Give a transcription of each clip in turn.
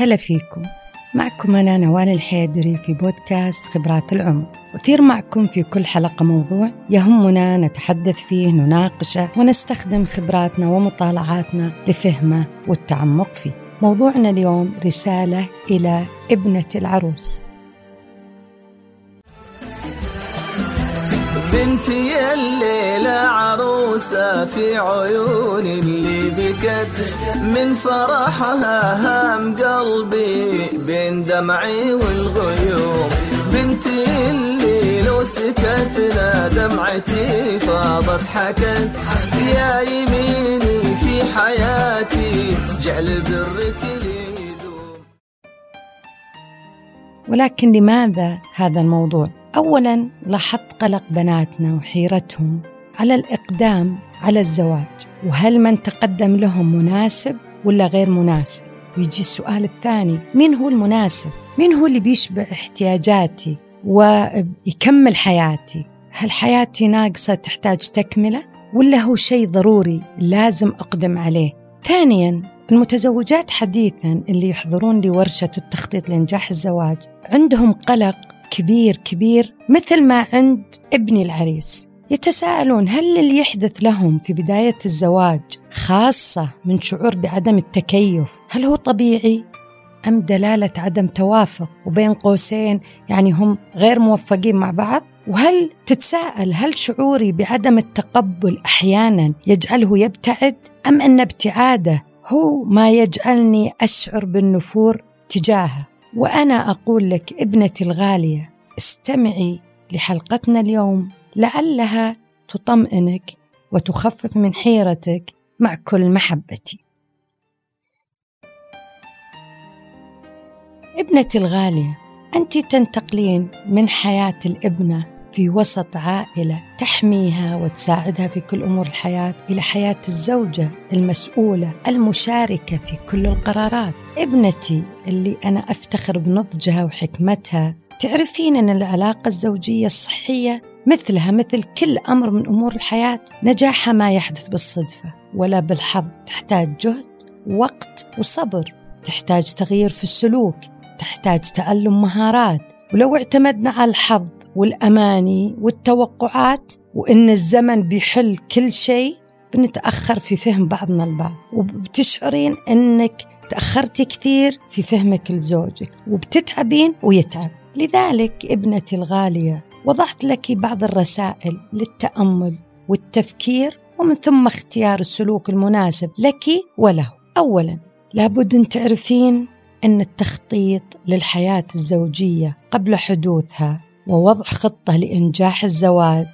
هلا فيكم. معكم أنا نوال الحيدري في بودكاست خبرات العمر. أثير معكم في كل حلقة موضوع يهمنا نتحدث فيه نناقشه ونستخدم خبراتنا ومطالعاتنا لفهمه والتعمق فيه. موضوعنا اليوم رسالة إلى ابنة العروس. بنتي الليلة عروسة في عيون اللي بكت من فرحها هام قلبي بين دمعي والغيوم. بنتي اللي لو سكتنا دمعتي فاضت حكت يا يميني في حياتي جعل برك لي ولكن لماذا هذا الموضوع؟ اولا لاحظت قلق بناتنا وحيرتهم على الإقدام على الزواج وهل من تقدم لهم مناسب ولا غير مناسب؟ ويجي السؤال الثاني مين هو المناسب؟ مين هو اللي بيشبع احتياجاتي ويكمل حياتي؟ هل حياتي ناقصة تحتاج تكملة؟ ولا هو شيء ضروري لازم أقدم عليه؟ ثانيا المتزوجات حديثا اللي يحضرون لورشة التخطيط لإنجاح الزواج عندهم قلق كبير كبير مثل ما عند ابني العريس. يتساءلون هل اللي يحدث لهم في بداية الزواج خاصة من شعور بعدم التكيف هل هو طبيعي أم دلالة عدم توافق وبين قوسين يعني هم غير موفقين مع بعض؟ وهل تتساءل هل شعوري بعدم التقبل أحيانا يجعله يبتعد أم أن ابتعاده هو ما يجعلني أشعر بالنفور تجاهه وأنا أقول لك ابنتي الغالية استمعي لحلقتنا اليوم لعلها تطمئنك وتخفف من حيرتك مع كل محبتي. ابنتي الغالية، أنت تنتقلين من حياة الابنة في وسط عائلة تحميها وتساعدها في كل أمور الحياة إلى حياة الزوجة المسؤولة المشاركة في كل القرارات. ابنتي اللي أنا أفتخر بنضجها وحكمتها تعرفين أن العلاقة الزوجية الصحية مثلها مثل كل أمر من أمور الحياة نجاحها ما يحدث بالصدفة ولا بالحظ. تحتاج جهد وقت وصبر. تحتاج تغيير في السلوك تحتاج تعلم مهارات. ولو اعتمدنا على الحظ والاماني والتوقعات وإن الزمن بيحل كل شيء بنتأخر في فهم بعضنا البعض وبتشعرين إنك تأخرتي كثير في فهمك لزوجك وبتتعبين ويتعب. لذلك ابنتي الغالية وضعت لك بعض الرسائل للتأمل والتفكير ومن ثم اختيار السلوك المناسب لك وله. اولا لابد أن تعرفين إن التخطيط للحياة الزوجية قبل حدوثها ووضع خطة لإنجاح الزواج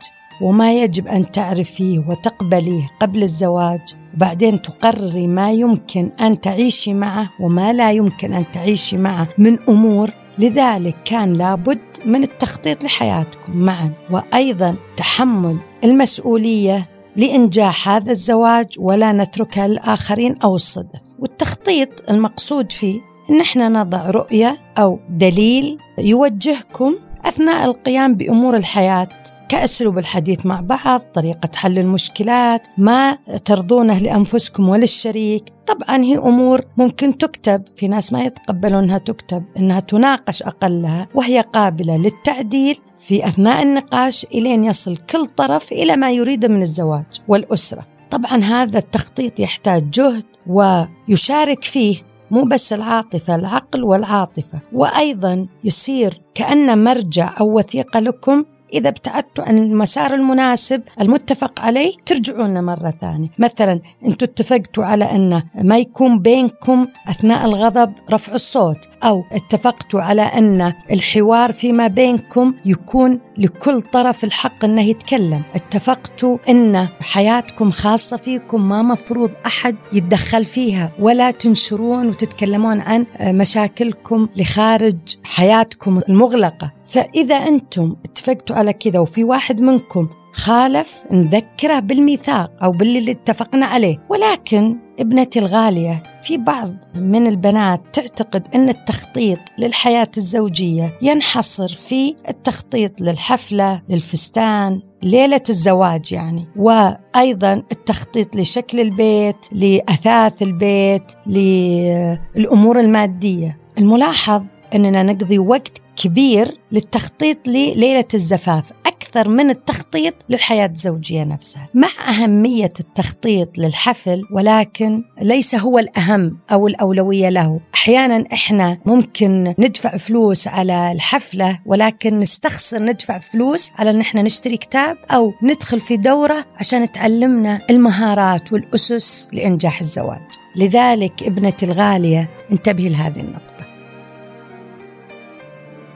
وما يجب أن تعرفيه وتقبليه قبل الزواج. وبعدين تقرري ما يمكن أن تعيشي معه وما لا يمكن أن تعيشي معه من أمور. لذلك كان لابد من التخطيط لحياتكم معا. وأيضا تحمل المسؤولية لإنجاح هذا الزواج ولا نتركها للآخرين أو الصدف والتخطيط المقصود فيه إن إحنا نضع رؤية أو دليل يوجهكم أثناء القيام بأمور الحياة كأسلوب الحديث مع بعض، طريقة حل المشكلات، ما ترضونه لأنفسكم وللشريك، طبعا هي أمور ممكن تكتب، في ناس ما يتقبلون انها تكتب، إنها تناقش أقلها وهي قابلة للتعديل في أثناء النقاش إلين يصل كل طرف إلى ما يريده من الزواج والأسرة. طبعا هذا التخطيط يحتاج جهد ويشارك فيه مو بس العاطفة العقل والعاطفة. وأيضا يصير كأن مرجع أو وثيقة لكم إذا ابتعدتوا عن المسار المناسب المتفق عليه ترجعون مرة ثانية. مثلا أنتوا اتفقتوا على أن ما يكون بينكم أثناء الغضب رفع الصوت. أو اتفقتوا على أن الحوار فيما بينكم يكون لكل طرف الحق أنه يتكلم. اتفقتوا أن حياتكم خاصة فيكم ما مفروض أحد يتدخل فيها. ولا تنشرون وتتكلمون عن مشاكلكم لخارج حياتكم المغلقة. فإذا أنتم اتفقتوا على كذا وفي واحد منكم خالف نذكره بالميثاق أو باللي اتفقنا عليه. ولكن ابنتي الغالية في بعض من البنات تعتقد أن التخطيط للحياة الزوجية ينحصر في التخطيط للحفلة للفستان ليلة الزواج يعني. وأيضا التخطيط لشكل البيت لأثاث البيت للأمور المادية. الملاحظ أننا نقضي وقت كبير للتخطيط لليلة الزفاف أكثر من التخطيط للحياة الزوجية نفسها. مع أهمية التخطيط للحفل ولكن ليس هو الأهم أو الأولوية له. أحيانا إحنا ممكن ندفع فلوس على الحفلة ولكن نستخسر ندفع فلوس على أن إحنا نشتري كتاب أو ندخل في دورة عشان تعلمنا المهارات والأسس لإنجاح الزواج. لذلك ابنتي الغالية انتبهي لهذه النقطة.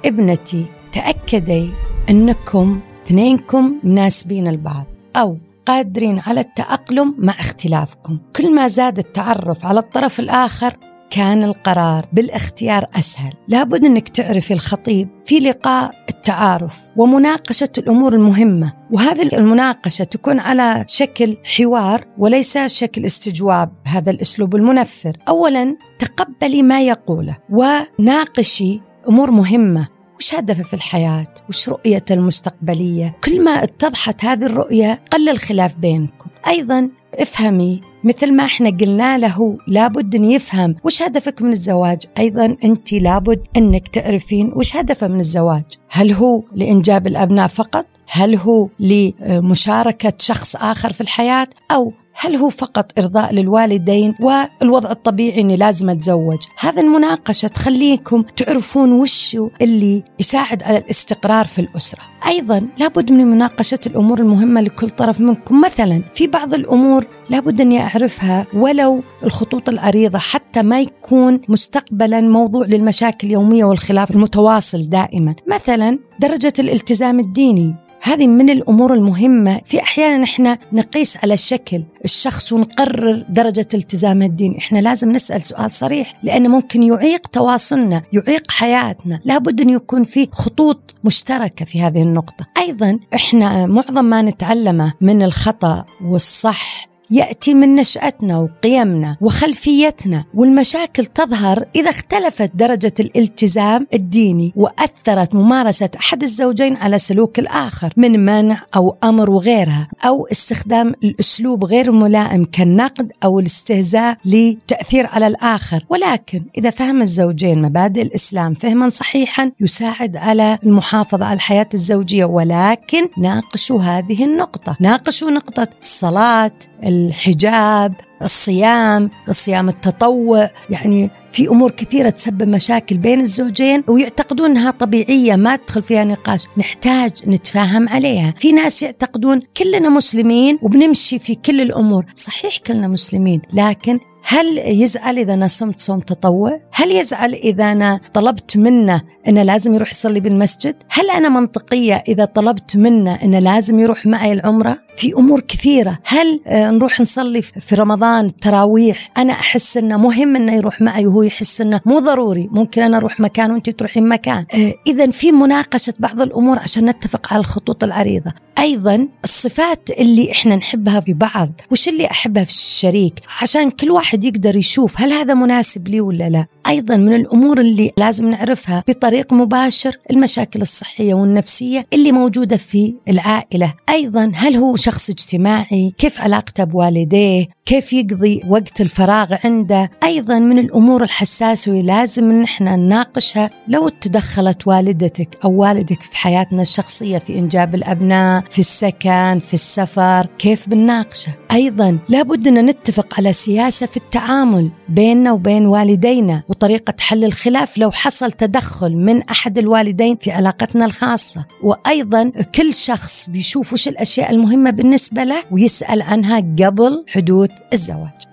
ابنتي تأكدي أنكم اثنينكم مناسبين البعض أو قادرين على التأقلم مع اختلافكم. كل ما زاد التعرف على الطرف الآخر كان القرار بالاختيار أسهل. لابد أنك تعرفي الخطيب في لقاء التعارف ومناقشة الأمور المهمة وهذه المناقشة تكون على شكل حوار وليس شكل استجواب هذا الأسلوب المنفر. أولا تقبلي ما يقوله وناقشي أمور مهمة. وش هدفه في الحياة؟ وش رؤيته المستقبلية؟ كل ما اتضحت هذه الرؤية قل الخلاف بينكم. أيضا افهمي مثل ما إحنا قلنا له لابد أن يفهم وش هدفك من الزواج. أيضا أنت لابد أنك تعرفين وش هدفه من الزواج. هل هو لإنجاب الأبناء فقط؟ هل هو لمشاركة شخص آخر في الحياة؟ أو هل هو فقط إرضاء للوالدين والوضع الطبيعي أني لازم أتزوج؟ هذا المناقشة تخليكم تعرفون وش اللي يساعد على الاستقرار في الأسرة. أيضا لابد من مناقشة الأمور المهمة لكل طرف منكم. مثلا في بعض الأمور لابد أني أعرفها ولو الخطوط العريضة حتى ما يكون مستقبلا موضوع للمشاكل اليومية والخلاف المتواصل دائما. مثلا درجة الالتزام الديني. هذه من الأمور المهمة. في أحيانا إحنا نقيس على الشكل. الشخص ونقرر درجة التزام الدين. إحنا لازم نسأل سؤال صريح لأنه ممكن يعيق تواصلنا يعيق حياتنا. لابد أن يكون في خطوط مشتركة في هذه النقطة. أيضا إحنا معظم ما نتعلمه من الخطأ والصح يأتي من نشأتنا وقيمنا وخلفيتنا والمشاكل تظهر إذا اختلفت درجة الالتزام الديني وأثرت ممارسة أحد الزوجين على سلوك الآخر من منع أو أمر وغيرها أو استخدام الأسلوب غير الملائم كالنقد أو الاستهزاء لتأثير على الآخر. ولكن إذا فهم الزوجين مبادئ الإسلام فهما صحيحا يساعد على المحافظة على الحياة الزوجية ولكن ناقشوا هذه النقطة. ناقشوا نقطة الصلاه الحجاب الصيام الصيام التطوع يعني في أمور كثيرة تسبب مشاكل بين الزوجين ويعتقدون انها طبيعية ما تدخل فيها نقاش نحتاج نتفاهم عليها في ناس يعتقدون كلنا مسلمين وبنمشي في كل الأمور صحيح كلنا مسلمين لكن هل يزعل إذا أنا صمت صوم تطوع؟ هل يزعل إذا أنا طلبت منه أنه لازم يروح يصلي بالمسجد؟ هل أنا منطقية إذا طلبت منه أنه لازم يروح معي العمرة؟ في أمور كثيرة هل آه، نروح نصلي في رمضان التراويح. أنا أحس أنه مهم أنه يروح معي وهو يحس أنه مو ضروري. ممكن أنا أروح مكان وأنت تروحين مكان. آه، إذا في مناقشة بعض الأمور عشان نتفق على الخطوط العريضة. أيضا الصفات اللي إحنا نحبها في بعض. وش اللي أحبها في الشريك؟ عشان كل واحد يقدر يشوف هل هذا مناسب لي ولا لا. أيضا من الأمور اللي لازم نعرفها بطريق مباشر المشاكل الصحية والنفسية اللي موجودة في العائلة. أيضا هل هو شخص اجتماعي؟ كيف علاقته بوالديه؟ كيف يقضي وقت الفراغ عنده. أيضا من الأمور الحساسة ولازم إن إحنا نناقشها. لو تدخلت والدتك أو والدك في حياتنا الشخصية في إنجاب الأبناء في السكن في السفر كيف بنناقشه؟ أيضا لابد أن نتفق على سياسة في التعامل بيننا وبين والدينا وطريقة حل الخلاف لو حصل تدخل من أحد الوالدين في علاقتنا الخاصة. وأيضا كل شخص بيشوف وش الأشياء المهمة بالنسبة له ويسأل عنها قبل حدوث الزواج.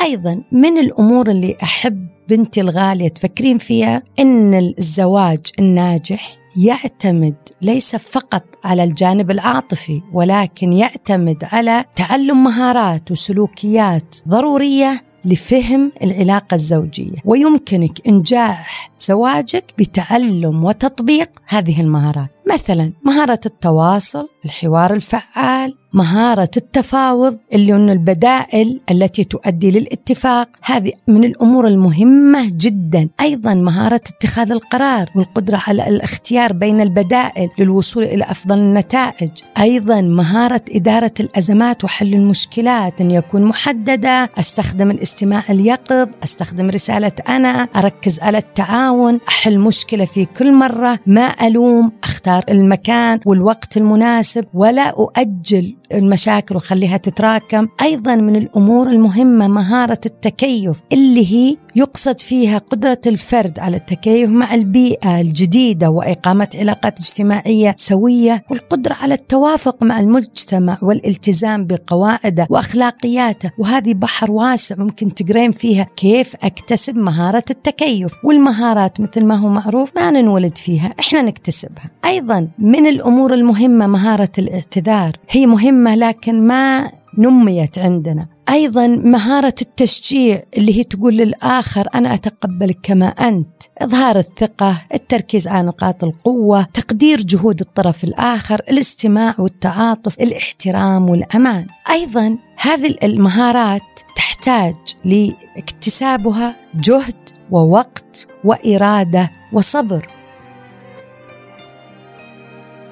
أيضا من الأمور اللي أحب بنتي الغالية تفكرين فيها أن الزواج الناجح يعتمد ليس فقط على الجانب العاطفي ولكن يعتمد على تعلم مهارات وسلوكيات ضرورية لفهم العلاقة الزوجية. ويمكنك إنجاح زواجك بتعلم وتطبيق هذه المهارات. مثلا مهارة التواصل الحوار الفعال مهارة التفاوض اللي أن البدائل التي تؤدي للاتفاق. هذه من الأمور المهمة جدا. أيضا مهارة اتخاذ القرار والقدرة على الاختيار بين البدائل للوصول إلى أفضل النتائج. أيضا مهارة إدارة الأزمات وحل المشكلات أن يكون محددة. أستخدم الاستماع اليقظ أستخدم رسالة أنا أركز على التعاون أحل مشكلة في كل مرة ما ألوم أختار المكان والوقت المناسب ولا أؤجل المشاكل وخليها تتراكم. أيضا من الأمور المهمة مهارة التكيف اللي هي يقصد فيها قدرة الفرد على التكيف مع البيئة الجديدة وإقامة علاقات اجتماعية سوية والقدرة على التوافق مع المجتمع والالتزام بقواعده وأخلاقياته. وهذه بحر واسع ممكن تقرين فيها كيف أكتسب مهارة التكيف. والمهارات مثل ما هو معروف ما ننولد فيها إحنا نكتسبها. أيضا من الأمور المهمة مهارة الاعتذار. هي مهمة لكن ما نميت عندنا. أيضا مهارة التشجيع اللي هي تقول للآخر أنا أتقبلك كما أنت. إظهار الثقة التركيز على نقاط القوة تقدير جهود الطرف الآخر الاستماع والتعاطف الاحترام والأمان. أيضا هذه المهارات تحتاج لاكتسابها جهد ووقت وإرادة وصبر.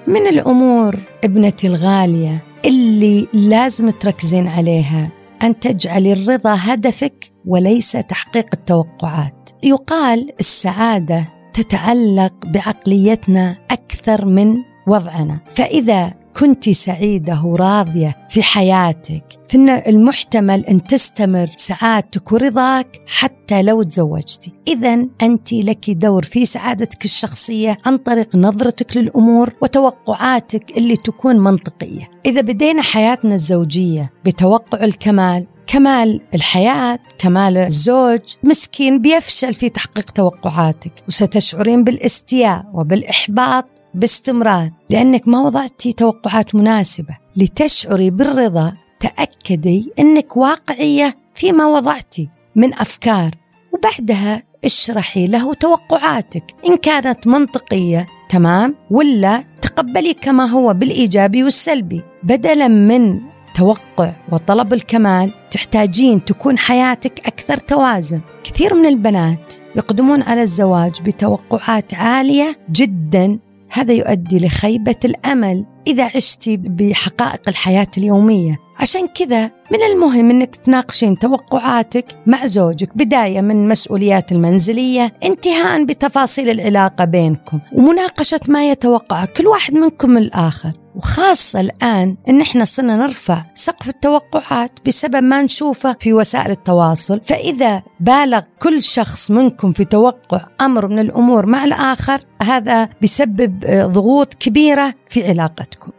من الأمور ابنتي الغالية اللي لازم تركزين عليها أن تجعلي الرضا هدفك وليس تحقيق التوقعات. يقال السعادة تتعلق بعقليتنا أكثر من وضعنا. فإذا كنت سعيدة وراضية في حياتك. فإن المحتمل أن تستمر سعادتك ورضاك حتى لو تزوجتي. إذا أنت لك دور في سعادتك الشخصية عن طريق نظرتك للأمور وتوقعاتك اللي تكون منطقية. إذا بدينا حياتنا الزوجية بتوقع الكمال كمال الحياة كمال الزوج مسكين بيفشل في تحقيق توقعاتك. وستشعرين بالإستياء وبالإحباط باستمرار لأنك ما وضعتي توقعات مناسبة. لتشعري بالرضا تأكدي أنك واقعية فيما وضعتي من أفكار وبعدها اشرحي له توقعاتك. إن كانت منطقية تمام؟ ولا تقبلي كما هو بالإيجابي والسلبي. بدلا من توقع وطلب الكمال تحتاجين تكون حياتك أكثر توازن. كثير من البنات يقدمون على الزواج بتوقعات عالية جدا. هذا يؤدي لخيبة الأمل إذا عشتي بحقائق الحياة اليومية. عشان كذا من المهم أنك تناقشين توقعاتك مع زوجك بداية من مسؤوليات المنزلية انتهاء بتفاصيل العلاقة بينكم ومناقشة ما يتوقع كل واحد منكم من الآخر. وخاصة الآن إن إحنا صرنا نرفع سقف التوقعات بسبب ما نشوفه في وسائل التواصل. فإذا بالغ كل شخص منكم في توقع أمر من الأمور مع الآخر هذا بسبب ضغوط كبيرة في علاقتكم.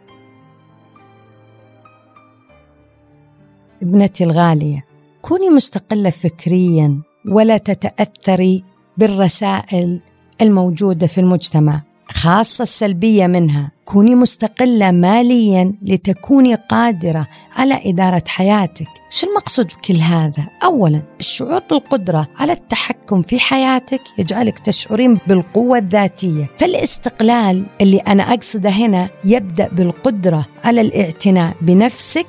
ابنتي الغالية كوني مستقلة فكريا ولا تتأثري بالرسائل الموجودة في المجتمع. خاصة السلبية منها. كوني مستقلة ماليا لتكوني قادرة على إدارة حياتك. شو المقصود بكل هذا؟ أولا الشعور بالقدرة على التحكم في حياتك يجعلك تشعرين بالقوة الذاتية. فالاستقلال اللي أنا أقصده هنا يبدأ بالقدرة على الاعتناء بنفسك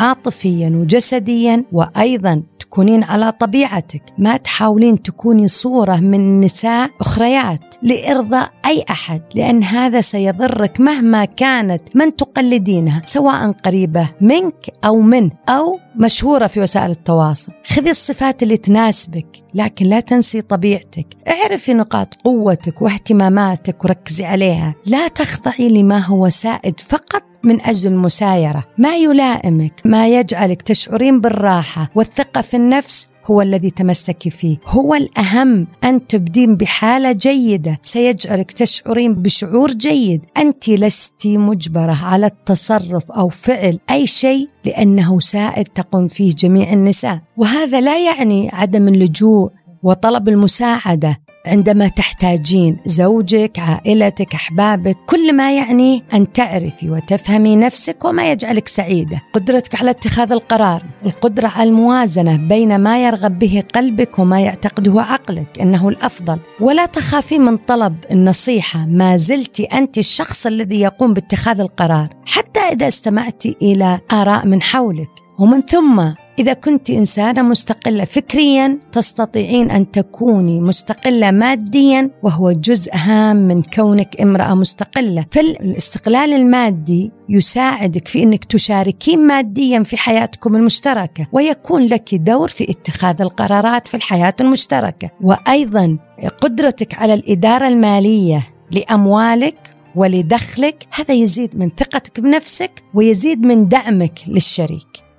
عاطفيا وجسديا وأيضا تكونين على طبيعتك. ما تحاولين تكوني صورة من نساء أخريات لإرضاء أي أحد لأن هذا سيضرك مهما كانت من تقلدينها سواء قريبة منك أو منه أو مشهورة في وسائل التواصل. خذي الصفات اللي تناسبك لكن لا تنسي طبيعتك. اعرفي نقاط قوتك واهتماماتك وركزي عليها. لا تخضعي لما هو سائد فقط من أجل المسايرة. ما يلائمك ما يجعلك تشعرين بالراحة والثقة في النفس هو الذي تمسكي فيه. هو الأهم أن تبدين بحالة جيدة. سيجعلك تشعرين بشعور جيد. أنت لست مجبرة على التصرف أو فعل أي شيء لأنه سائد تقوم فيه جميع النساء. وهذا لا يعني عدم اللجوء وطلب المساعدة. عندما تحتاجين زوجك عائلتك أحبابك كل ما يعني أن تعرفي وتفهمي نفسك وما يجعلك سعيدة. قدرتك على اتخاذ القرار القدرة على الموازنة بين ما يرغب به قلبك وما يعتقده عقلك إنه الأفضل. ولا تخافي من طلب النصيحة ما زلت أنت الشخص الذي يقوم باتخاذ القرار. حتى إذا استمعت إلى آراء من حولك. ومن ثم إذا كنت إنسانة مستقلة فكريا تستطيعين أن تكوني مستقلة ماديا وهو جزء هام من كونك امرأة مستقلة. فالاستقلال المادي يساعدك في أنك تشاركين ماديا في حياتكم المشتركة ويكون لك دور في اتخاذ القرارات في الحياة المشتركة. وأيضا قدرتك على الإدارة المالية لأموالك ولدخلك هذا يزيد من ثقتك بنفسك ويزيد من دعمك للشريك.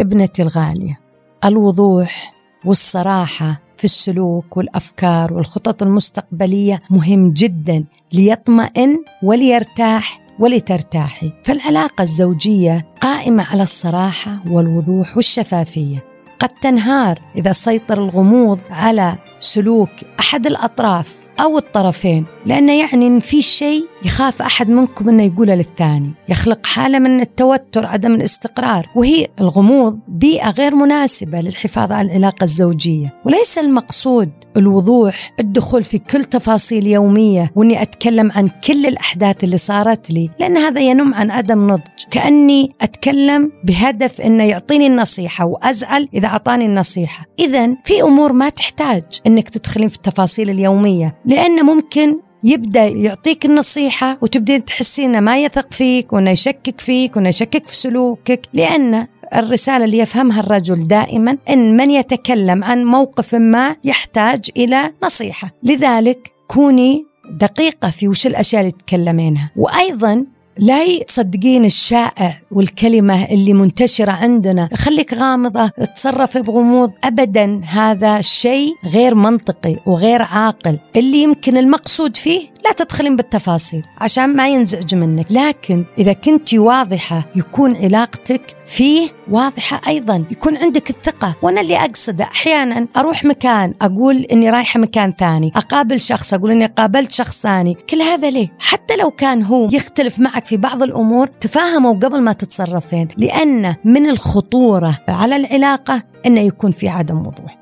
ابنتي الغالية. الوضوح والصراحة في السلوك والأفكار والخطط المستقبلية مهم جدا ليطمئن وليرتاح ولترتاحي. فالعلاقة الزوجية قائمة على الصراحة والوضوح والشفافية. قد تنهار إذا سيطر الغموض على سلوك أحد الأطراف أو الطرفين لأنه يعني إن في شيء يخاف أحد منكم إنه يقوله للثاني. يخلق حالة من التوتر عدم الاستقرار وهي الغموض بيئة غير مناسبة للحفاظ على العلاقة الزوجية. وليس المقصود الوضوح الدخول في كل تفاصيل يومية وإني أتكلم عن كل الأحداث اللي صارت لي لأن هذا ينم عن عدم نضج. كأني أتكلم بهدف إنه يعطيني النصيحة وأزعل إذا أعطاني النصيحة. اذا في أمور ما تحتاج. إنك تدخلين في التفاصيل اليومية لأن ممكن يبدأ يعطيك النصيحة وتبدين تحسين إنه ما يثق فيك وإنه يشكك فيك وإنه يشكك في سلوكك لأن الرسالة اللي يفهمها الرجل دائما أن من يتكلم عن موقف ما يحتاج إلى نصيحة. لذلك كوني دقيقة في وش الأشياء اللي تتكلمينها وأيضا لا تصدقين الشائع والكلمة اللي منتشرة عندنا. خليك غامضة تصرف بغموض. أبدا هذا شيء غير منطقي وغير عاقل. اللي يمكن المقصود فيه لا تدخلين بالتفاصيل عشان ما ينزعج منك. لكن إذا كنت واضحة يكون علاقتك فيه واضحة أيضا. يكون عندك الثقة. وأنا اللي أقصده أحيانا أروح مكان أقول إني رايحة مكان ثاني أقابل شخص أقول إني قابلت شخص ثاني. كل هذا ليه؟ حتى لو كان هو يختلف معك في بعض الأمور تفاهموا قبل ما تتصرفين لأن من الخطورة على العلاقة أنه يكون في عدم وضوح.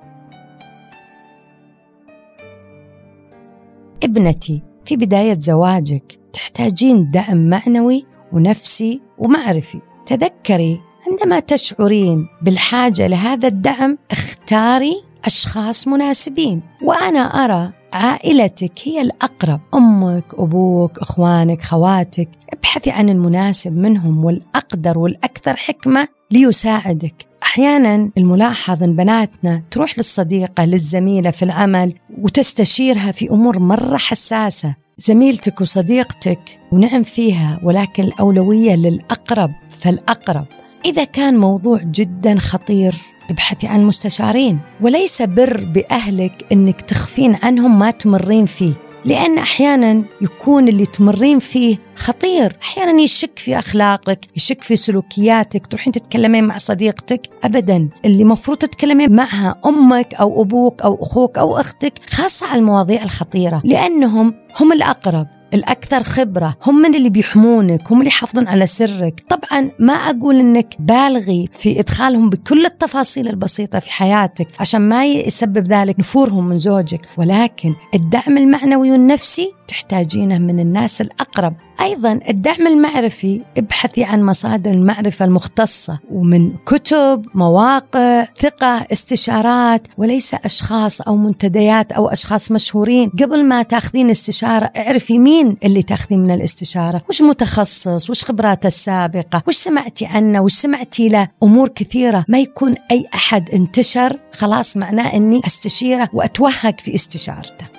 ابنتي في بداية زواجك تحتاجين دعم معنوي ونفسي ومعرفي. تذكري عندما تشعرين بالحاجة لهذا الدعم اختاري أشخاص مناسبين. وأنا أرى عائلتك هي الأقرب. أمك أبوك أخوانك خواتك ابحثي عن المناسب منهم والأقدر والأكثر حكمة ليساعدك. أحيانا الملاحظ إن بناتنا تروح للصديقة للزميلة في العمل وتستشيرها في أمور مرة حساسة. زميلتك وصديقتك ونعم فيها ولكن الأولوية للأقرب فالأقرب. إذا كان موضوع جدا خطير ابحثي عن مستشارين. وليس بر بأهلك إنك تخفين عنهم ما تمرين فيه. لأن أحيانا يكون اللي تمرين فيه خطير. أحيانا يشك في أخلاقك يشك في سلوكياتك تروحين تتكلمين مع صديقتك. أبدا اللي مفروض تتكلمين معها أمك أو أبوك أو أخوك أو أختك خاصة على المواضيع الخطيرة. لأنهم هم الأقرب. الأكثر خبرة. هم من اللي بيحمونك هم اللي يحافظون على سرك. طبعا ما أقول أنك بالغي في إدخالهم بكل التفاصيل البسيطة في حياتك عشان ما يسبب ذلك نفورهم من زوجك. ولكن الدعم المعنوي والنفسي تحتاجينه من الناس الأقرب. أيضا الدعم المعرفي ابحثي عن مصادر المعرفة المختصة ومن كتب مواقع ثقة استشارات وليس أشخاص أو منتديات أو أشخاص مشهورين. قبل ما تأخذين استشارة اعرفي مين اللي تأخذين من الاستشارة. وش متخصص؟ وش خبراته السابقة؟ وش سمعتي عنه؟ وش سمعتي له؟ أمور كثيرة. ما يكون أي أحد انتشر. خلاص معناه أني أستشيره وأتوهق في استشارته.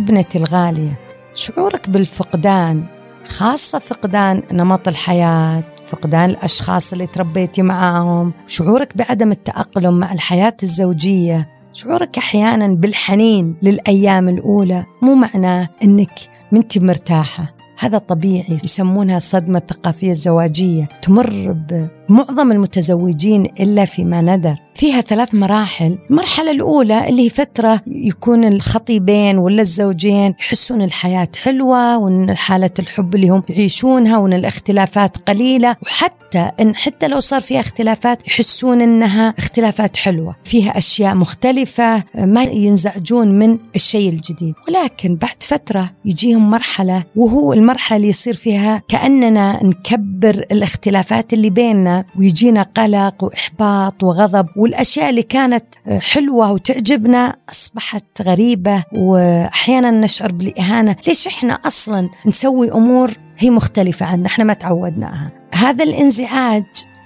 ابنتي الغالية شعورك بالفقدان خاصة فقدان نمط الحياة فقدان الأشخاص اللي تربيتي معاهم شعورك بعدم التأقلم مع الحياة الزوجية شعورك أحيانا بالحنين للأيام الأولى مو معناه أنك منتي مرتاحة. هذا طبيعي يسمونها الصدمة الثقافية الزواجية تمر بمعظم المتزوجين إلا فيما ندر فيها ثلاث مراحل. المرحلة الأولى اللي هي فترة يكون الخطيبين ولا الزوجين يحسون الحياة حلوة وأن حالة الحب اللي هم يعيشونها وأن الاختلافات قليلة. وحتى أن حتى لو صار فيها اختلافات يحسون أنها اختلافات حلوة. فيها أشياء مختلفة ما ينزعجون من الشيء الجديد. ولكن بعد فترة يجيهم مرحلة وهو المرحلة اللي يصير فيها كأننا نكبر الاختلافات اللي بيننا. ويجينا قلق وإحباط وغضب والأشياء اللي كانت حلوة وتعجبنا أصبحت غريبة وأحيانا نشعر بالإهانة. ليش إحنا أصلا نسوي أمور هي مختلفة عنا؟ إحنا ما تعودناها. هذا الانزعاج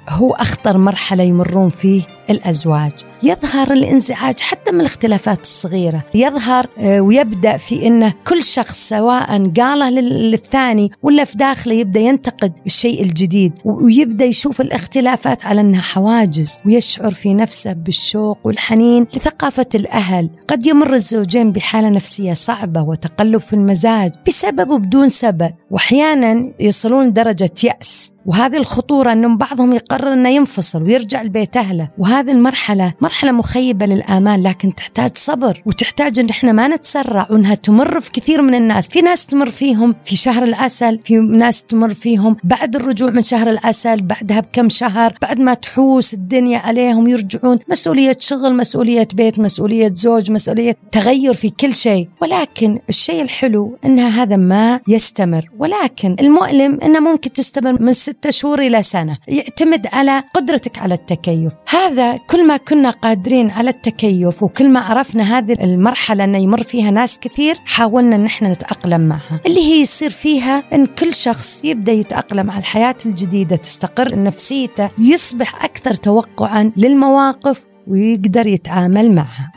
هو أخطر مرحلة يمرون فيه الأزواج. يظهر الانزعاج حتى من الاختلافات الصغيرة. يظهر آه، ويبدأ في أنه كل شخص سواء قاله للثاني ولا في داخله يبدأ ينتقد الشيء الجديد ويبدأ يشوف الاختلافات على أنها حواجز ويشعر في نفسه بالشوق والحنين لثقافة الأهل. قد يمر الزوجين بحالة نفسية صعبة وتقلب في المزاج بسبب وبدون سبب وأحيانا يصلون لدرجة يأس. وهذه الخطورة أنه بعضهم يقرر أنه ينفصل ويرجع لبيت أهله. وهذه المرحلة مرحلة مخيبة للآمال لكن تحتاج صبر وتحتاج أن إحنا ما نتسرع وأنها تمر في كثير من الناس. في ناس تمر فيهم في شهر العسل في ناس تمر فيهم بعد الرجوع من شهر العسل بعدها بكم شهر بعد ما تحوس الدنيا عليهم يرجعون. مسؤولية شغل مسؤولية بيت مسؤولية زوج مسؤولية تغير في كل شيء. ولكن الشيء الحلو أنها هذا ما يستمر. ولكن المؤلم أنه ممكن تستمر من ستة شهور إلى سنة يعتمد على قدرتك على التكيف. هذا كل ما كنا قادرين على التكيف وكل ما عرفنا هذه المرحلة أن يمر فيها ناس كثير حاولنا أن إحنا نتأقلم معها. اللي هي يصير فيها أن كل شخص يبدأ يتأقلم على الحياة الجديدة تستقر نفسيته يصبح أكثر توقعا للمواقف ويقدر يتعامل معها.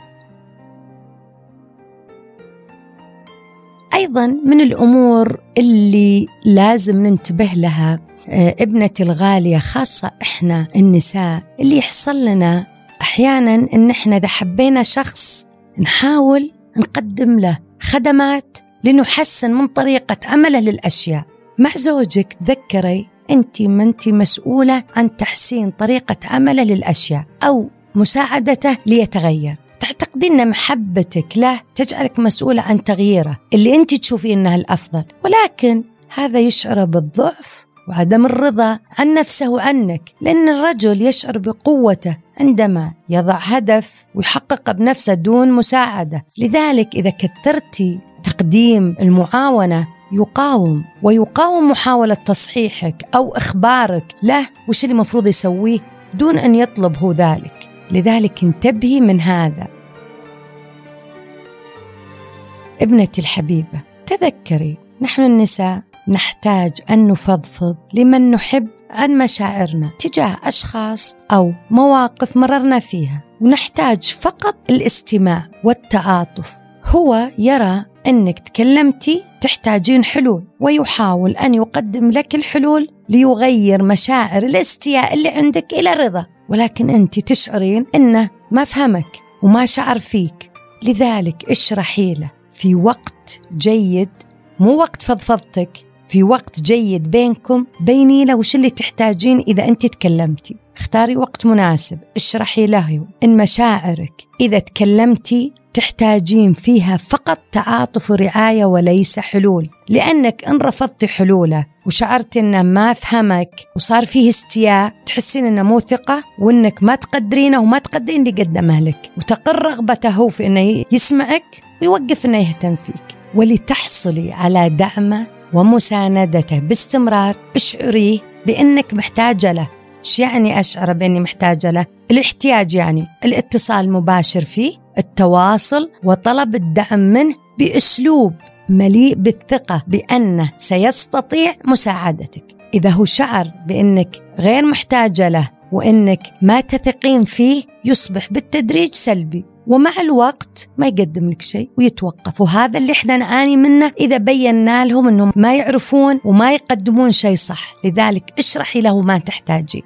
أيضا من الأمور اللي لازم ننتبه لها ابنتي الغالية خاصة إحنا النساء اللي يحصل لنا أحيانا إن إحنا إذا حبينا شخص نحاول نقدم له خدمات لنحسن من طريقة عمله للأشياء. مع زوجك تذكري أنت ما أنت مسؤولة عن تحسين طريقة عمله للأشياء أو مساعدته ليتغير. تعتقدين إن محبتك له تجعلك مسؤولة عن تغييره اللي أنت تشوفين انها الأفضل. ولكن هذا يشعر بالضعف وعدم الرضا عن نفسه وعنك لأن الرجل يشعر بقوته عندما يضع هدف ويحقق بنفسه دون مساعدة. لذلك إذا كثرتي تقديم المعاونة يقاوم ويقاوم محاولة تصحيحك أو إخبارك له وش اللي المفروض يسويه؟ دون أن يطلب هو ذلك. لذلك انتبهي من هذا. ابنتي الحبيبة تذكري نحن النساء نحتاج أن نفضفض لمن نحب عن مشاعرنا تجاه أشخاص أو مواقف مررنا فيها. ونحتاج فقط الاستماع والتعاطف. هو يرى أنك تكلمتي تحتاجين حلول ويحاول أن يقدم لك الحلول ليغير مشاعر الاستياء اللي عندك إلى رضا. ولكن أنت تشعرين أنه ما فهمك وما شعر فيك. لذلك اشرحي له في وقت جيد مو وقت فضفضتك في وقت جيد بينكم بيني له وش اللي تحتاجين إذا أنت تكلمتي. اختاري وقت مناسب اشرحي له إن مشاعرك إذا تكلمتي تحتاجين فيها فقط تعاطف ورعاية وليس حلول. لأنك إن رفضتي حلوله وشعرت إنه ما فهمك وصار فيه استياء تحسين إنه مو ثقة وإنك ما تقدرينه وما تقدرين اللي قدمه لك. وتقر رغبته هو في إنه يسمعك ويوقف إنه يهتم فيك. ولتحصلي على دعمة ومساندته باستمرار اشعريه بأنك محتاجة له إيش يعني أشعر بأني محتاجة له؟ الاحتياج يعني الاتصال المباشر فيه، التواصل وطلب الدعم منه بأسلوب مليء بالثقة بأنه سيستطيع مساعدتك. إذا هو شعر بأنك غير محتاجة له وأنك ما تثقين فيه يصبح بالتدريج سلبي ومع الوقت ما يقدم لك شيء ويتوقف. وهذا اللي إحنا نعاني منه إذا بينا لهم انهم ما يعرفون وما يقدمون شيء صح. لذلك اشرحي له ما تحتاجين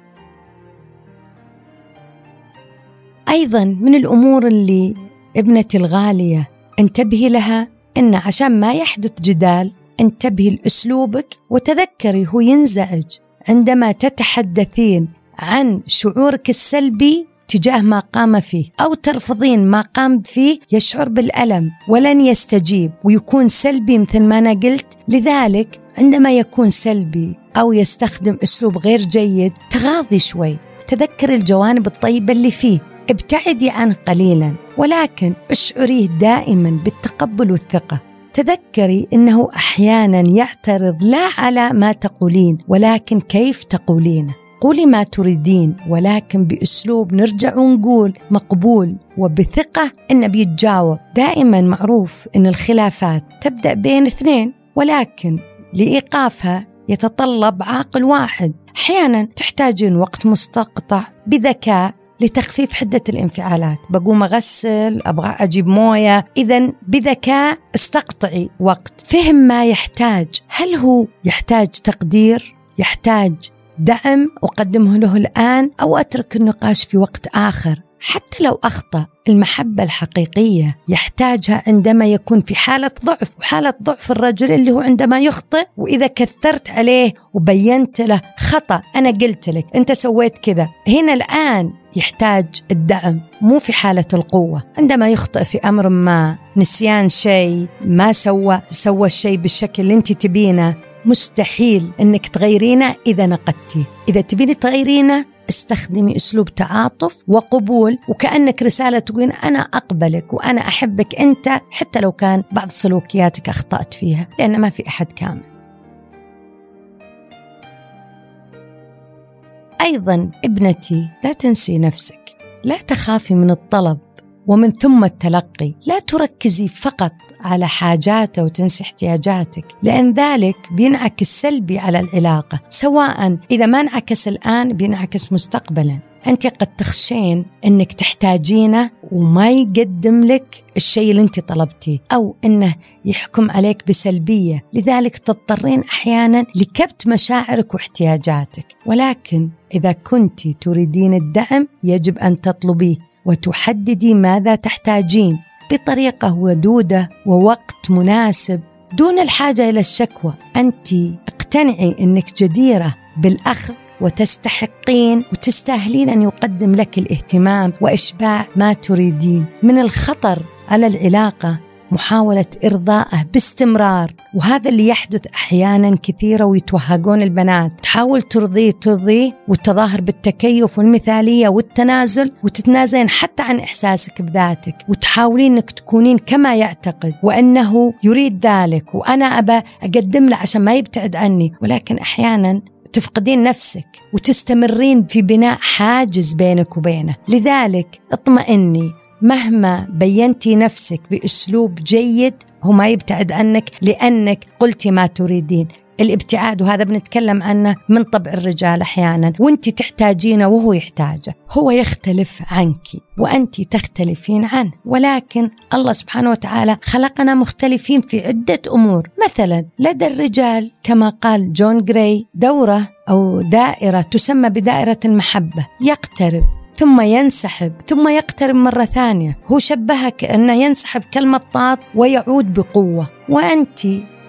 أيضا من الأمور اللي ابنتي الغالية انتبهي لها إن عشان ما يحدث جدال انتبهي لأسلوبك وتذكري هو ينزعج عندما تتحدثين عن شعورك السلبي تجاه ما قام فيه أو ترفضين ما قام فيه يشعر بالألم ولن يستجيب ويكون سلبي مثل ما أنا قلت. لذلك عندما يكون سلبي أو يستخدم أسلوب غير جيد تغاضي شوي. تذكر الجوانب الطيبة اللي فيه. ابتعدي عنه قليلا ولكن أشعريه دائما بالتقبل والثقة. تذكري إنه أحيانا يعترض لا على ما تقولين ولكن كيف تقولينه. قولي ما تريدين ولكن بأسلوب نرجع ونقول مقبول وبثقة انه بيتجاوب دائما معروف إن الخلافات تبدأ بين اثنين ولكن لإيقافها يتطلب عاقل واحد. أحيانا تحتاجين وقت مستقطع بذكاء لتخفيف حدة الانفعالات. بقوم أغسل أبغى أجيب موية. إذا بذكاء استقطعي وقت. فهم ما يحتاج. هل هو يحتاج تقدير؟ يحتاج دعم أقدمه له الآن أو أترك النقاش في وقت آخر. حتى لو أخطأ المحبة الحقيقية يحتاجها عندما يكون في حالة ضعف وحالة ضعف الرجل اللي هو عندما يخطئ وإذا كثرت عليه وبينت له خطأ أنا قلت لك أنت سويت كذا. هنا الآن يحتاج الدعم مو في حالة القوة. عندما يخطئ في أمر ما نسيان شيء ما سوى سوى الشيء بالشكل اللي أنت تبينه مستحيل إنك تغيرينه إذا نقدتي. إذا تبين تغيرينه استخدمي أسلوب تعاطف وقبول وكأنك رسالة تقول أنا أقبلك وأنا أحبك أنت حتى لو كان بعض سلوكياتك أخطأت فيها لأن ما في أحد كامل. أيضا ابنتي لا تنسي نفسك. لا تخافي من الطلب ومن ثم التلقي. لا تركزي فقط على حاجاته وتنسي احتياجاتك لأن ذلك بينعكس سلبي على العلاقة سواء إذا ما انعكس الآن بينعكس مستقبلا. أنت قد تخشين أنك تحتاجينه وما يقدم لك الشيء اللي أنت طلبتيه أو أنه يحكم عليك بسلبية. لذلك تضطرين أحيانا لكبت مشاعرك واحتياجاتك. ولكن إذا كنت تريدين الدعم يجب أن تطلبيه وتحددي ماذا تحتاجين. بطريقة ودودة ووقت مناسب. دون الحاجة إلى الشكوى أنت اقتنعي إنك جديرة بالأخذ وتستحقين وتستاهلين أن يقدم لك الاهتمام وإشباع ما تريدين. من الخطر على العلاقة محاولة إرضائه باستمرار. وهذا اللي يحدث أحيانا كثيرة ويتوهقون البنات. تحاول ترضيه ترضيه والتظاهر بالتكيف والمثالية والتنازل وتتنازلين حتى عن إحساسك بذاتك. وتحاولين أنك تكونين كما يعتقد. وأنه يريد ذلك. وأنا أبى أقدم له عشان ما يبتعد عني. ولكن أحيانا تفقدين نفسك وتستمرين في بناء حاجز بينك وبينه. لذلك اطمئني. مهما بينتي نفسك بأسلوب جيد هو ما يبتعد عنك لأنك قلتي ما تريدين. الابتعاد وهذا بنتكلم عنه من طبع الرجال أحيانا. وانت تحتاجينه وهو يحتاجه. هو يختلف عنك وانت تختلفين عنه. ولكن الله سبحانه وتعالى خلقنا مختلفين في عدة أمور. مثلا لدى الرجال كما قال جون جراي دورة أو دائرة تسمى بدائرة المحبة. يقترب. ثم ينسحب ثم يقترب مرة ثانية. هو شبهها كأنه ينسحب كالمطاط ويعود بقوة. وأنت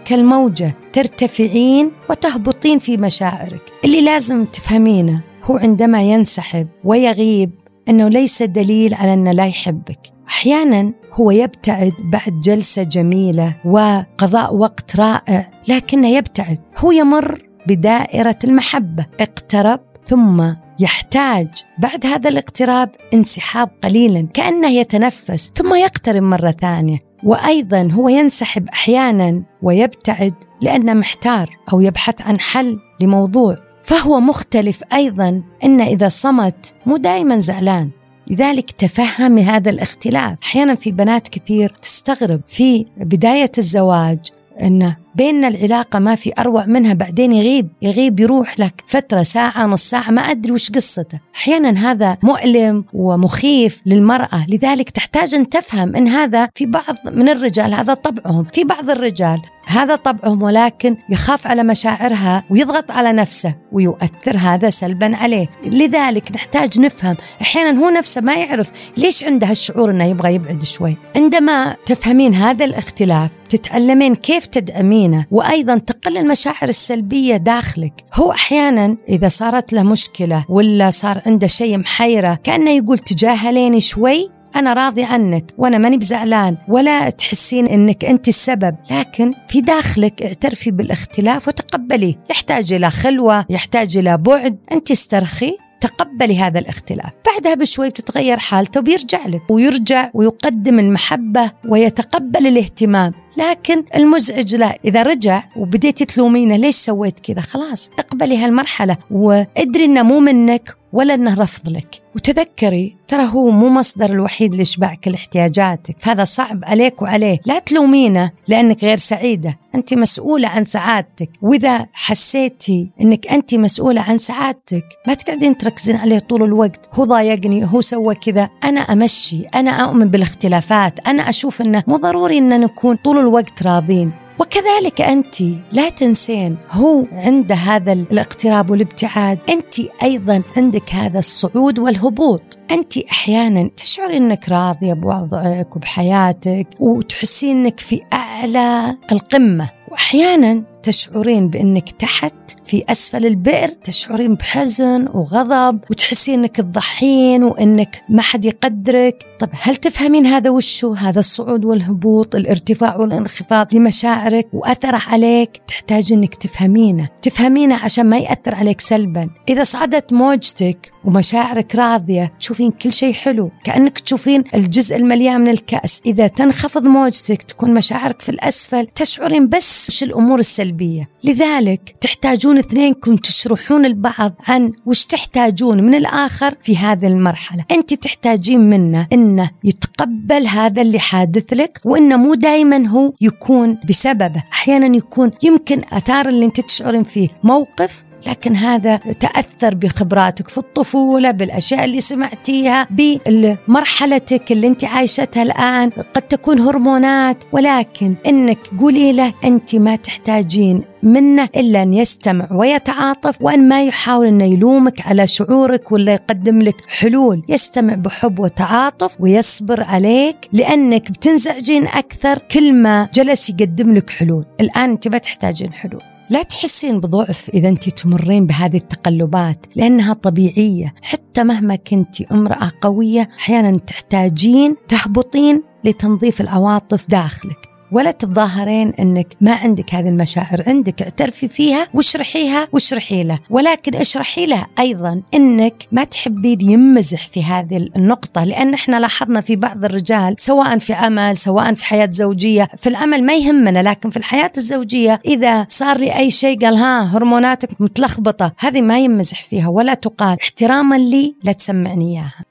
كالموجة ترتفعين وتهبطين في مشاعرك. اللي لازم تفهمينه هو عندما ينسحب ويغيب أنه ليس دليل على أنه لا يحبك. أحيانا هو يبتعد بعد جلسة جميلة وقضاء وقت رائع لكنه يبتعد. هو يمر بدائرة المحبة. اقترب ثم يحتاج بعد هذا الاقتراب انسحاب قليلا كأنه يتنفس ثم يقترب مرة ثانية. وأيضا هو ينسحب أحيانا ويبتعد لأنه محتار أو يبحث عن حل لموضوع. فهو مختلف أيضا إن إذا صمت مو دائما زعلان. لذلك تفهمي هذا الاختلاف. أحيانا في بنات كثير تستغرب في بداية الزواج إنه بيننا العلاقة ما في أروع منها بعدين يغيب يغيب يروح لك فترة ساعة نص ساعة ما أدري وش قصته. أحيانا هذا مؤلم ومخيف للمرأة لذلك تحتاج أن تفهم أن هذا في بعض من الرجال هذا طبعهم في بعض الرجال هذا طبعهم ولكن يخاف على مشاعرها ويضغط على نفسه ويؤثر هذا سلبا عليه. لذلك نحتاج نفهم. أحيانا هو نفسه ما يعرف ليش عنده الشعور إنه يبغى يبعد شوي. عندما تفهمين هذا الاختلاف تتعلمين كيف تدعمين تلومينه وأيضا تقل المشاعر السلبية داخلك. هو أحيانا إذا صارت له مشكلة ولا صار عنده شيء محيرة كأنه يقول تجاهليني شوي أنا راضي عنك وأنا ماني بزعلان ولا تحسين أنك أنت السبب. لكن في داخلك اعترفي بالاختلاف وتقبليه. يحتاج إلى خلوة يحتاج إلى بعد. أنت استرخي تقبلي هذا الاختلاف. بعدها بشوي بتتغير حالته وبيرجع لك ويرجع ويقدم المحبة ويتقبل الاهتمام. لكن المزعج لا إذا رجع وبديتي تلومينه ليش سويت كذا؟ خلاص اقبلي هالمرحلة وادري إنه مو منك ولا إنه رفض لك. وتذكري ترى هو مو مصدر الوحيد لإشباع كل احتياجاتك هذا صعب عليك وعليه. لا تلومينه لأنك غير سعيدة. أنت مسؤولة عن سعادتك. وإذا حسيتي أنك أنت مسؤولة عن سعادتك ما تقعدين تركزين عليه طول الوقت. هو ضايقني هو سوى كذا. أنا أمشي. أنا أؤمن بالاختلافات. أنا أشوف أنه مو ضروري أن نكون طول الوقت راضين. وكذلك أنت لا تنسين هو عنده هذا الاقتراب والابتعاد. أنت أيضا عندك هذا الصعود والهبوط. أنت أحيانا تشعري إنك راضيه بوضعك وبحياتك وتحسين إنك في أعلى القمة. واحيانا تشعرين بإنك تحت في أسفل البئر تشعرين بحزن وغضب وتحسين إنك تضحين وإنك ما حد يقدرك. طب هل تفهمين هذا وشو؟ هذا الصعود والهبوط الارتفاع والانخفاض لمشاعرك واثره عليك. تحتاج إنك تفهمينه تفهمينه عشان ما يأثر عليك سلبا. إذا صعدت موجتك ومشاعرك راضية تشوفين كل شيء حلو كأنك تشوفين الجزء المليان من الكأس. إذا تنخفض موجتك تكون مشاعرك في الأسفل تشعرين بس وش الأمور السلبية. لذلك تحتاجون اثنينكم تشرحون البعض عن وش تحتاجون من الآخر في هذه المرحلة. أنت تحتاجين منه إنه يتقبل هذا اللي حادث لك وإنه مو دائما هو يكون بسببه. أحيانا يكون يمكن آثار اللي أنت تشعرين فيه موقف لكن هذا تأثر بخبراتك في الطفولة بالأشياء اللي سمعتيها بمرحلتك اللي أنت عايشتها الآن. قد تكون هرمونات ولكن إنك قولي له أنت ما تحتاجين منه إلا أن يستمع ويتعاطف وأن ما يحاول أن يلومك على شعورك ولا يقدم لك حلول. يستمع بحب وتعاطف ويصبر عليك لأنك بتنزعجين أكثر كل ما جلس يقدم لك حلول. الآن أنت ما تحتاجين حلول. لا تحسين بضعف إذا أنت تمرين بهذه التقلبات لأنها طبيعية. حتى مهما كنت امرأة قوية أحيانا تحتاجين تهبطين لتنظيف العواطف داخلك. ولا تتظاهرين إنك ما عندك هذه المشاعر عندك اعترفي فيها واشرحيها واشرحي له. ولكن اشرحي له أيضا إنك ما تحبين يمزح في هذه النقطة لأن إحنا لاحظنا في بعض الرجال سواء في عمل سواء في حياة زوجية في العمل ما يهمنا لكن في الحياة الزوجية إذا صار لي أي شيء قال ها هرموناتك متلخبطة هذه ما يمزح فيها ولا تقال. احتراما لي لا تسمعني إياها.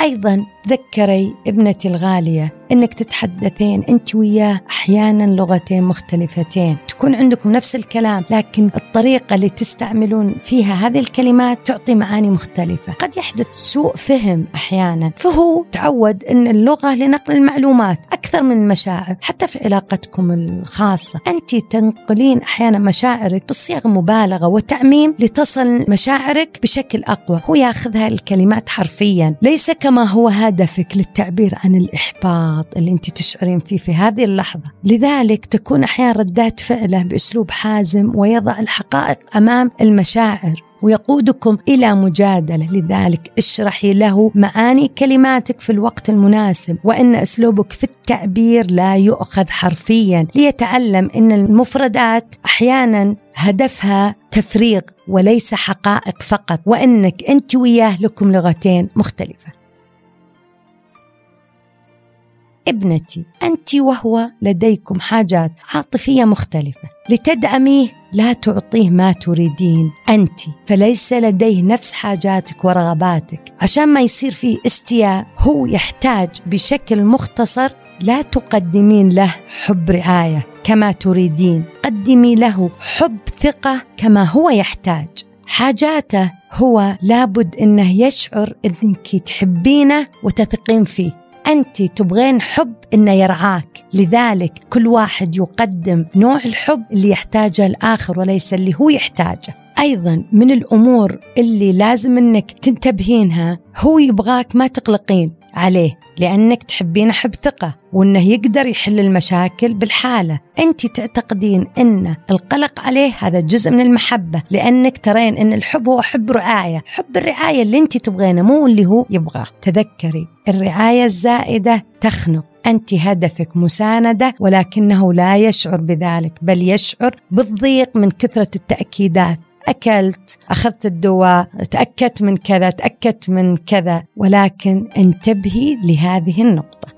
أيضا تذكري ابنتي الغالية إنك تتحدثين أنت وياه أحيانا لغتين مختلفتين. تكون عندكم نفس الكلام لكن الطريقة اللي تستعملون فيها هذه الكلمات تعطي معاني مختلفة. قد يحدث سوء فهم أحيانا فهو تعود إن اللغة لنقل المعلومات أكثر من المشاعر حتى في علاقتكم الخاصة. أنت تنقلين أحيانا مشاعرك بصيغ مبالغة وتعميم لتصل مشاعرك بشكل أقوى. هو ياخذها الكلمات حرفيا ليس كما هو هذا هدفك للتعبير عن الإحباط اللي أنت تشعرين فيه في هذه اللحظة. لذلك تكون أحيانا ردات فعله بأسلوب حازم ويضع الحقائق أمام المشاعر ويقودكم إلى مجادلة. لذلك اشرحي له معاني كلماتك في الوقت المناسب وإن أسلوبك في التعبير لا يؤخذ حرفيا. ليتعلم إن المفردات أحيانا هدفها تفريغ وليس حقائق فقط وإنك أنت وياه لكم لغتين مختلفة. ابنتي انت وهو لديكم حاجات عاطفية مختلفة. لتدعميه لا تعطيه ما تريدين انت فليس لديه نفس حاجاتك ورغباتك. عشان ما يصير فيه استياء هو يحتاج بشكل مختصر لا تقدمين له حب رعاية كما تريدين. قدمي له حب ثقة كما هو يحتاج. حاجاته هو لابد إنه يشعر إنك تحبينه وتثقين فيه. أنت تبغين حب إنه يرعاك. لذلك كل واحد يقدم نوع الحب اللي يحتاجه الآخر وليس اللي هو يحتاجه. أيضا من الأمور اللي لازم أنك تنتبهينها هو يبغاك ما تقلقين. عليه لأنك تحبين حب ثقة وأنه يقدر يحل المشاكل بالحالة. أنت تعتقدين أن القلق عليه هذا جزء من المحبة لأنك ترين أن الحب هو حب رعاية. حب الرعاية اللي أنت تبغينه مو اللي هو يبغاه. تذكري الرعاية الزائدة تخنق. أنت هدفك مساندة ولكنه لا يشعر بذلك بل يشعر بالضيق من كثرة التأكيدات. أكلت أخذت الدواء تأكدت من كذا تأكدت من كذا ولكن انتبهي لهذه النقطة.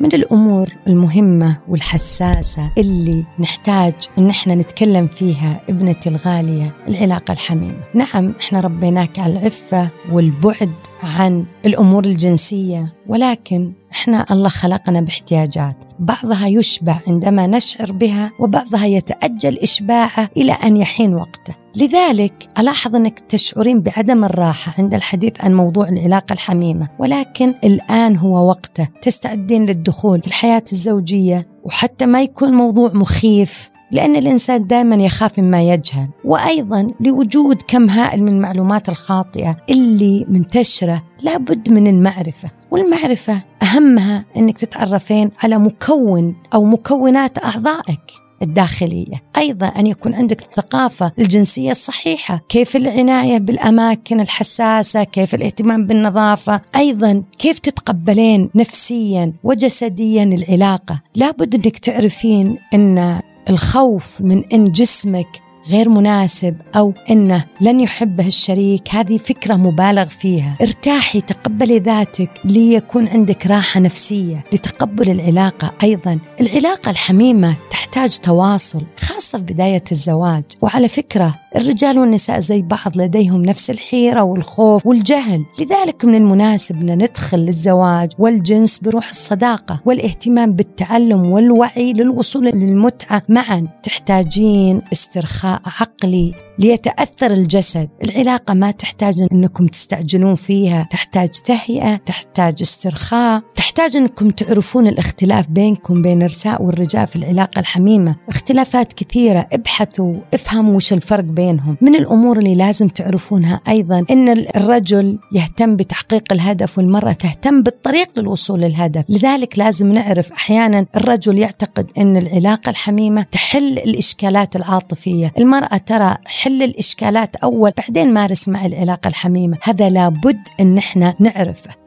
من الأمور المهمة والحساسة اللي نحتاج إن إحنا نتكلم فيها ابنتي الغالية العلاقة الحميمة. نعم إحنا ربيناك على العفة والبعد عن الأمور الجنسية ولكن إحنا الله خلقنا باحتياجات. بعضها يشبع عندما نشعر بها وبعضها يتأجل إشباعه إلى أن يحين وقته. لذلك ألاحظ أنك تشعرين بعدم الراحة عند الحديث عن موضوع العلاقة الحميمة. ولكن الآن هو وقته. تستعدين للدخول في الحياة الزوجية وحتى ما يكون موضوع مخيف لأن الإنسان دائما يخاف مما يجهل وأيضا لوجود كم هائل من المعلومات الخاطئة اللي منتشرة لابد من المعرفة. والمعرفة أهمها أنك تتعرفين على مكون أو مكونات أعضائك الداخلية. أيضا أن يكون عندك الثقافة الجنسية الصحيحة كيف العناية بالأماكن الحساسة كيف الاهتمام بالنظافة. أيضا كيف تتقبلين نفسيا وجسديا العلاقة. لابد أنك تعرفين أن الخوف من إن جسمك غير مناسب أو إنه لن يحبه الشريك هذه فكرة مبالغ فيها. ارتاحي تقبلي ذاتك ليكون عندك راحة نفسية لتقبل العلاقة أيضا. العلاقة الحميمة تحتاج تواصل خاصة في بداية الزواج. وعلى فكرة الرجال والنساء زي بعض لديهم نفس الحيرة والخوف والجهل. لذلك من المناسب أن ندخل للزواج والجنس بروح الصداقة والاهتمام بالتعلم والوعي للوصول للمتعة. معا تحتاجين استرخاء عقلي. ليتأثر الجسد. العلاقة ما تحتاج أنكم تستعجلون فيها. تحتاج تهيئة تحتاج استرخاء. تحتاج أنكم تعرفون الاختلاف بينكم بين النساء والرجال في العلاقة الحميمة. اختلافات كثيرة ابحثوا افهموا وش الفرق بينهم. من الأمور اللي لازم تعرفونها أيضا أن الرجل يهتم بتحقيق الهدف والمرأة تهتم بالطريق للوصول للهدف. لذلك لازم نعرف أحيانا الرجل يعتقد أن العلاقة الحميمة تحل الإشكالات العاطفية. المرأة ترى حل الإشكالات أول بعدين مارس مع العلاقة الحميمة. هذا لابد أن إحنا نعرفه.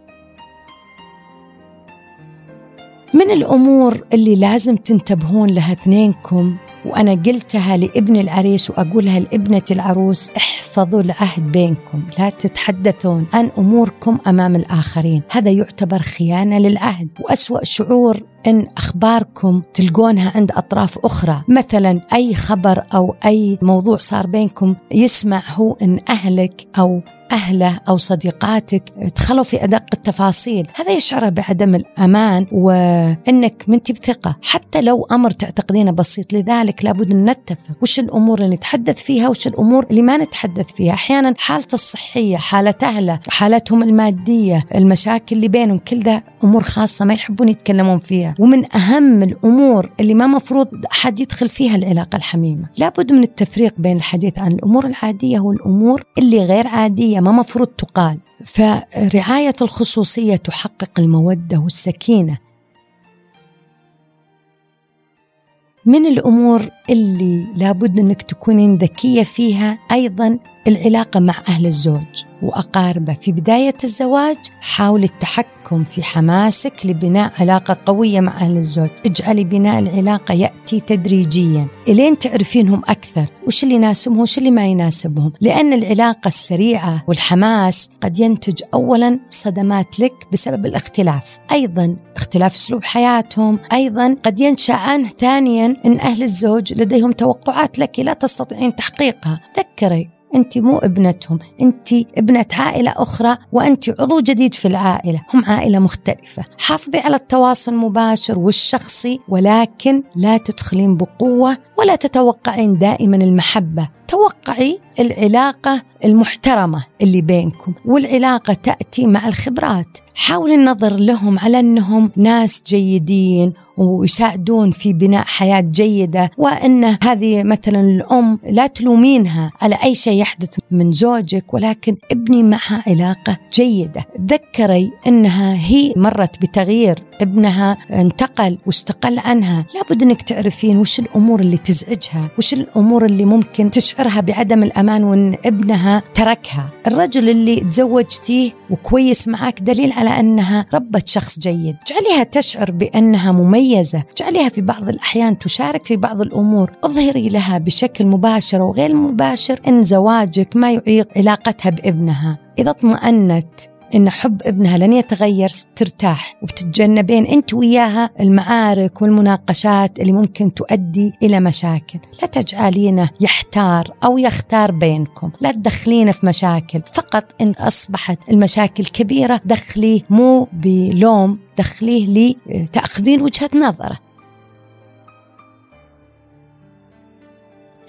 من الأمور اللي لازم تنتبهون لها اثنينكم وأنا قلتها لابن العريس وأقولها لابنة العروس احفظوا العهد بينكم لا تتحدثون عن أموركم أمام الآخرين. هذا يعتبر خيانة للعهد. وأسوأ شعور إن أخباركم تلقونها عند أطراف أخرى، مثلا أي خبر أو أي موضوع صار بينكم يسمع هو إن أهلك أو أهله أو صديقاتك دخلوا في أدق التفاصيل. هذا يشعر بعدم الأمان وأنك منتي بثقة حتى لو أمر تعتقدينه بسيط لذلك لابد أن نتفق. وش الأمور اللي نتحدث فيها؟ وش الأمور اللي ما نتحدث فيها؟ أحيانا حالته الصحية حالة أهله حالتهم المادية المشاكل اللي بينهم كل ذا أمور خاصة ما يحبون يتكلمون فيها. ومن أهم الأمور اللي ما مفروض أحد يدخل فيها العلاقة الحميمة. لابد من التفريق بين الحديث عن الأمور العادية والأمور اللي غير عادية. ما مفروض تقال فرعاية الخصوصية تحقق المودة والسكينة. من الأمور اللي لابد أنك تكونين ذكية فيها أيضا العلاقة مع أهل الزوج وأقاربه. في بداية الزواج حاول التحكم في حماسك لبناء علاقة قوية مع أهل الزوج. اجعلي بناء العلاقة يأتي تدريجيا. إلين تعرفينهم أكثر. وش اللي يناسبهم وش اللي ما يناسبهم. لأن العلاقة السريعة والحماس قد ينتج اولا صدمات لك بسبب الاختلاف. أيضا اختلاف اسلوب حياتهم. أيضا قد ينشأ عنه ثانيا إن أهل الزوج لديهم توقعات لك لا تستطيعين تحقيقها. ذكري أنت مو ابنتهم أنت ابنة عائلة أخرى وأنت عضو جديد في العائلة هم عائلة مختلفة. حافظي على التواصل المباشر والشخصي ولكن لا تدخلين بقوة ولا تتوقعين دائما المحبة. توقعي العلاقة المحترمة اللي بينكم والعلاقة تأتي مع الخبرات. حاول النظر لهم على أنهم ناس جيدين ويساعدون في بناء حياة جيدة وأن هذه مثلا الأم لا تلومينها على أي شيء يحدث من زوجك ولكن ابني معها علاقة جيدة. تذكري أنها هي مرت بتغيير ابنها انتقل واستقل عنها. لابد أنك تعرفين وش الأمور اللي تزعجها وش الأمور اللي ممكن تشعرها بعدم الأمان وأن ابنها تركها. الرجل اللي تزوجتيه وكويس معك دليل على أنها ربت شخص جيد. جعليها تشعر بأنها مميزة. جعليها في بعض الأحيان تشارك في بعض الأمور. اظهري لها بشكل مباشر وغير مباشر أن زواجك ما يعيق علاقتها بابنها. إذا اطمأنت إن حب ابنها لن يتغير ترتاح وبتتجنبين أنت وياها المعارك والمناقشات اللي ممكن تؤدي إلى مشاكل. لا تجعلينه يحتار أو يختار بينكم. لا تدخلينه في مشاكل. فقط إن أصبحت المشاكل كبيرة دخليه مو بلوم دخليه لتأخذين وجهة نظره.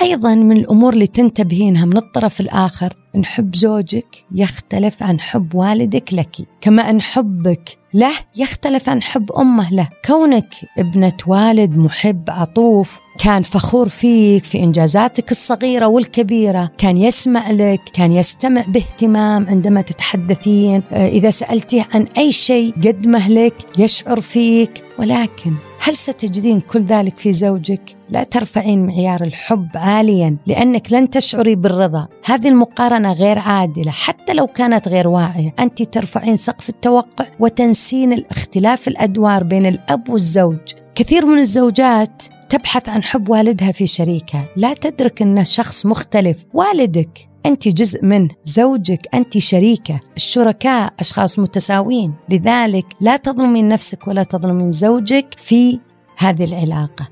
أيضا من الأمور اللي تنتبهينها من الطرف الآخر إن حب زوجك يختلف عن حب والدك لك. كما إن حبك له يختلف عن حب أمه له. كونك ابنة والد محب عطوف كان فخور فيك في إنجازاتك الصغيرة والكبيرة كان يسمع لك كان يستمع باهتمام عندما تتحدثين. إذا سألتيه عن أي شيء قدمه لك يشعر فيك. ولكن هل ستجدين كل ذلك في زوجك؟ لا ترفعين معيار الحب عاليا لأنك لن تشعري بالرضا. هذه المقارنة غير عادلة حتى لو كانت غير واعية. أنت ترفعين سقف التوقع وتنسين الاختلاف الأدوار بين الأب والزوج. كثير من الزوجات تبحث عن حب والدها في شريكها. لا تدرك أنه شخص مختلف والدك أنت جزء منه زوجك أنت شريكة الشركاء أشخاص متساويين. لذلك لا تظلمين نفسك ولا تظلمين زوجك في هذه العلاقة.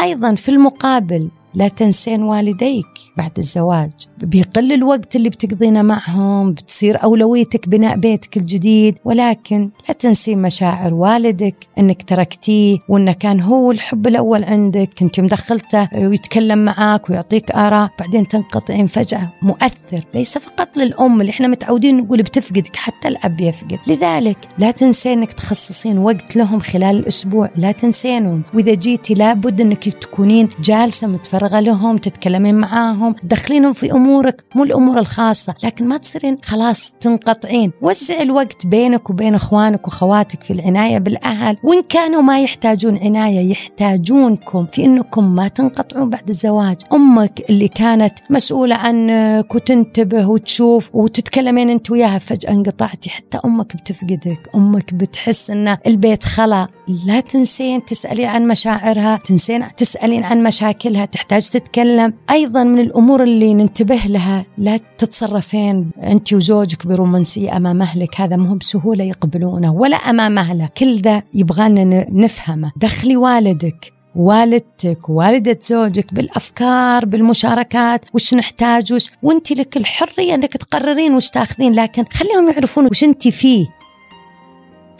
أيضا في المقابل لا تنسين والديك بعد الزواج. بيقل الوقت اللي بتقضينه معهم بتصير أولويتك بناء بيتك الجديد. ولكن لا تنسين مشاعر والدك أنك تركتيه وأنه كان هو الحب الأول عندك. كنت مدخلته ويتكلم معاك ويعطيك آراء. بعدين تنقطعين فجأة. مؤثر. ليس فقط للأم اللي إحنا متعودين نقول بتفقدك حتى الأب يفقد. لذلك لا تنسين أنك تخصصين وقت لهم خلال الأسبوع. لا تنسينهم. وإذا جيتي لابد أنك تكونين جالسة متفرغة لهم تتكلمين معاهم تدخلينهم في أمورك مو الأمور الخاصة لكن ما تصيرين خلاص تنقطعين. وزعي الوقت بينك وبين إخوانك واخواتك في العناية بالأهل. وإن كانوا ما يحتاجون عناية يحتاجونكم في إنكم ما تنقطعون بعد الزواج. أمك اللي كانت مسؤولة عنك وتنتبه وتشوف وتتكلمين أنت وياها فجأة انقطعتي. حتى أمك بتفقدك. أمك بتحس إن البيت خلا. لا تنسين تسألين عن مشاعرها تنسين تسألين عن مشاكلها تحتاج تتكلم أيضا من الأمور اللي ننتبه لها. لا تتصرفين أنت وزوجك برومانسية أمام أهلك هذا مو بسهولة يقبلونه ولا أمام أهله. كل ذا يبغانا نفهمه. دخلي والدك والدتك والدة زوجك بالأفكار بالمشاركات وش نحتاج وش وأنت لك الحرية إنك تقررين وش تاخذين. لكن خليهم يعرفون وش أنت فيه.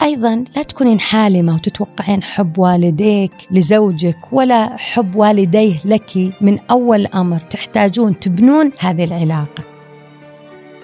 أيضا لا تكونين حالمة وتتوقعين حب والديك لزوجك ولا حب والديه لك من أول أمر تحتاجون تبنون هذه العلاقة.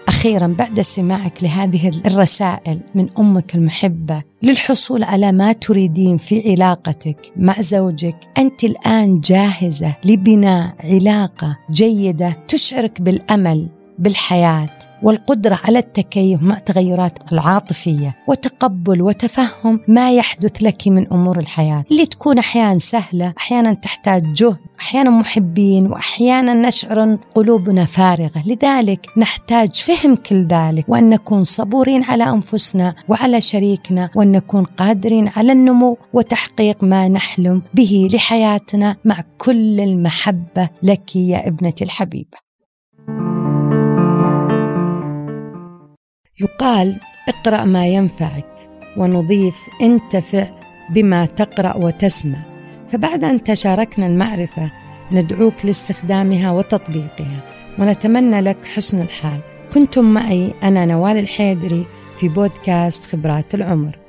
أخيرا بعد سماعك لهذه الرسائل من أمك المحبة للحصول على ما تريدين في علاقتك مع زوجك أنت الآن جاهزة لبناء علاقة جيدة تشعرك بالأمل بالحياة والقدرة على التكيف مع التغيرات العاطفية وتقبل وتفهم ما يحدث لك من أمور الحياة اللي تكون أحيانا سهلة أحيانا تحتاج جهد أحيانا محبين واحيانا نشعر قلوبنا فارغة. لذلك نحتاج فهم كل ذلك وأن نكون صبورين على أنفسنا وعلى شريكنا وأن نكون قادرين على النمو وتحقيق ما نحلم به لحياتنا مع كل المحبة لك يا ابنتي الحبيبة. يقال اقرأ ما ينفعك ونضيف انتفع بما تقرأ وتسمع. فبعد أن تشاركنا المعرفة ندعوك لاستخدامها وتطبيقها ونتمنى لك حسن الحال. كنتم معي أنا نوال الحيدري في بودكاست خبرات العمر.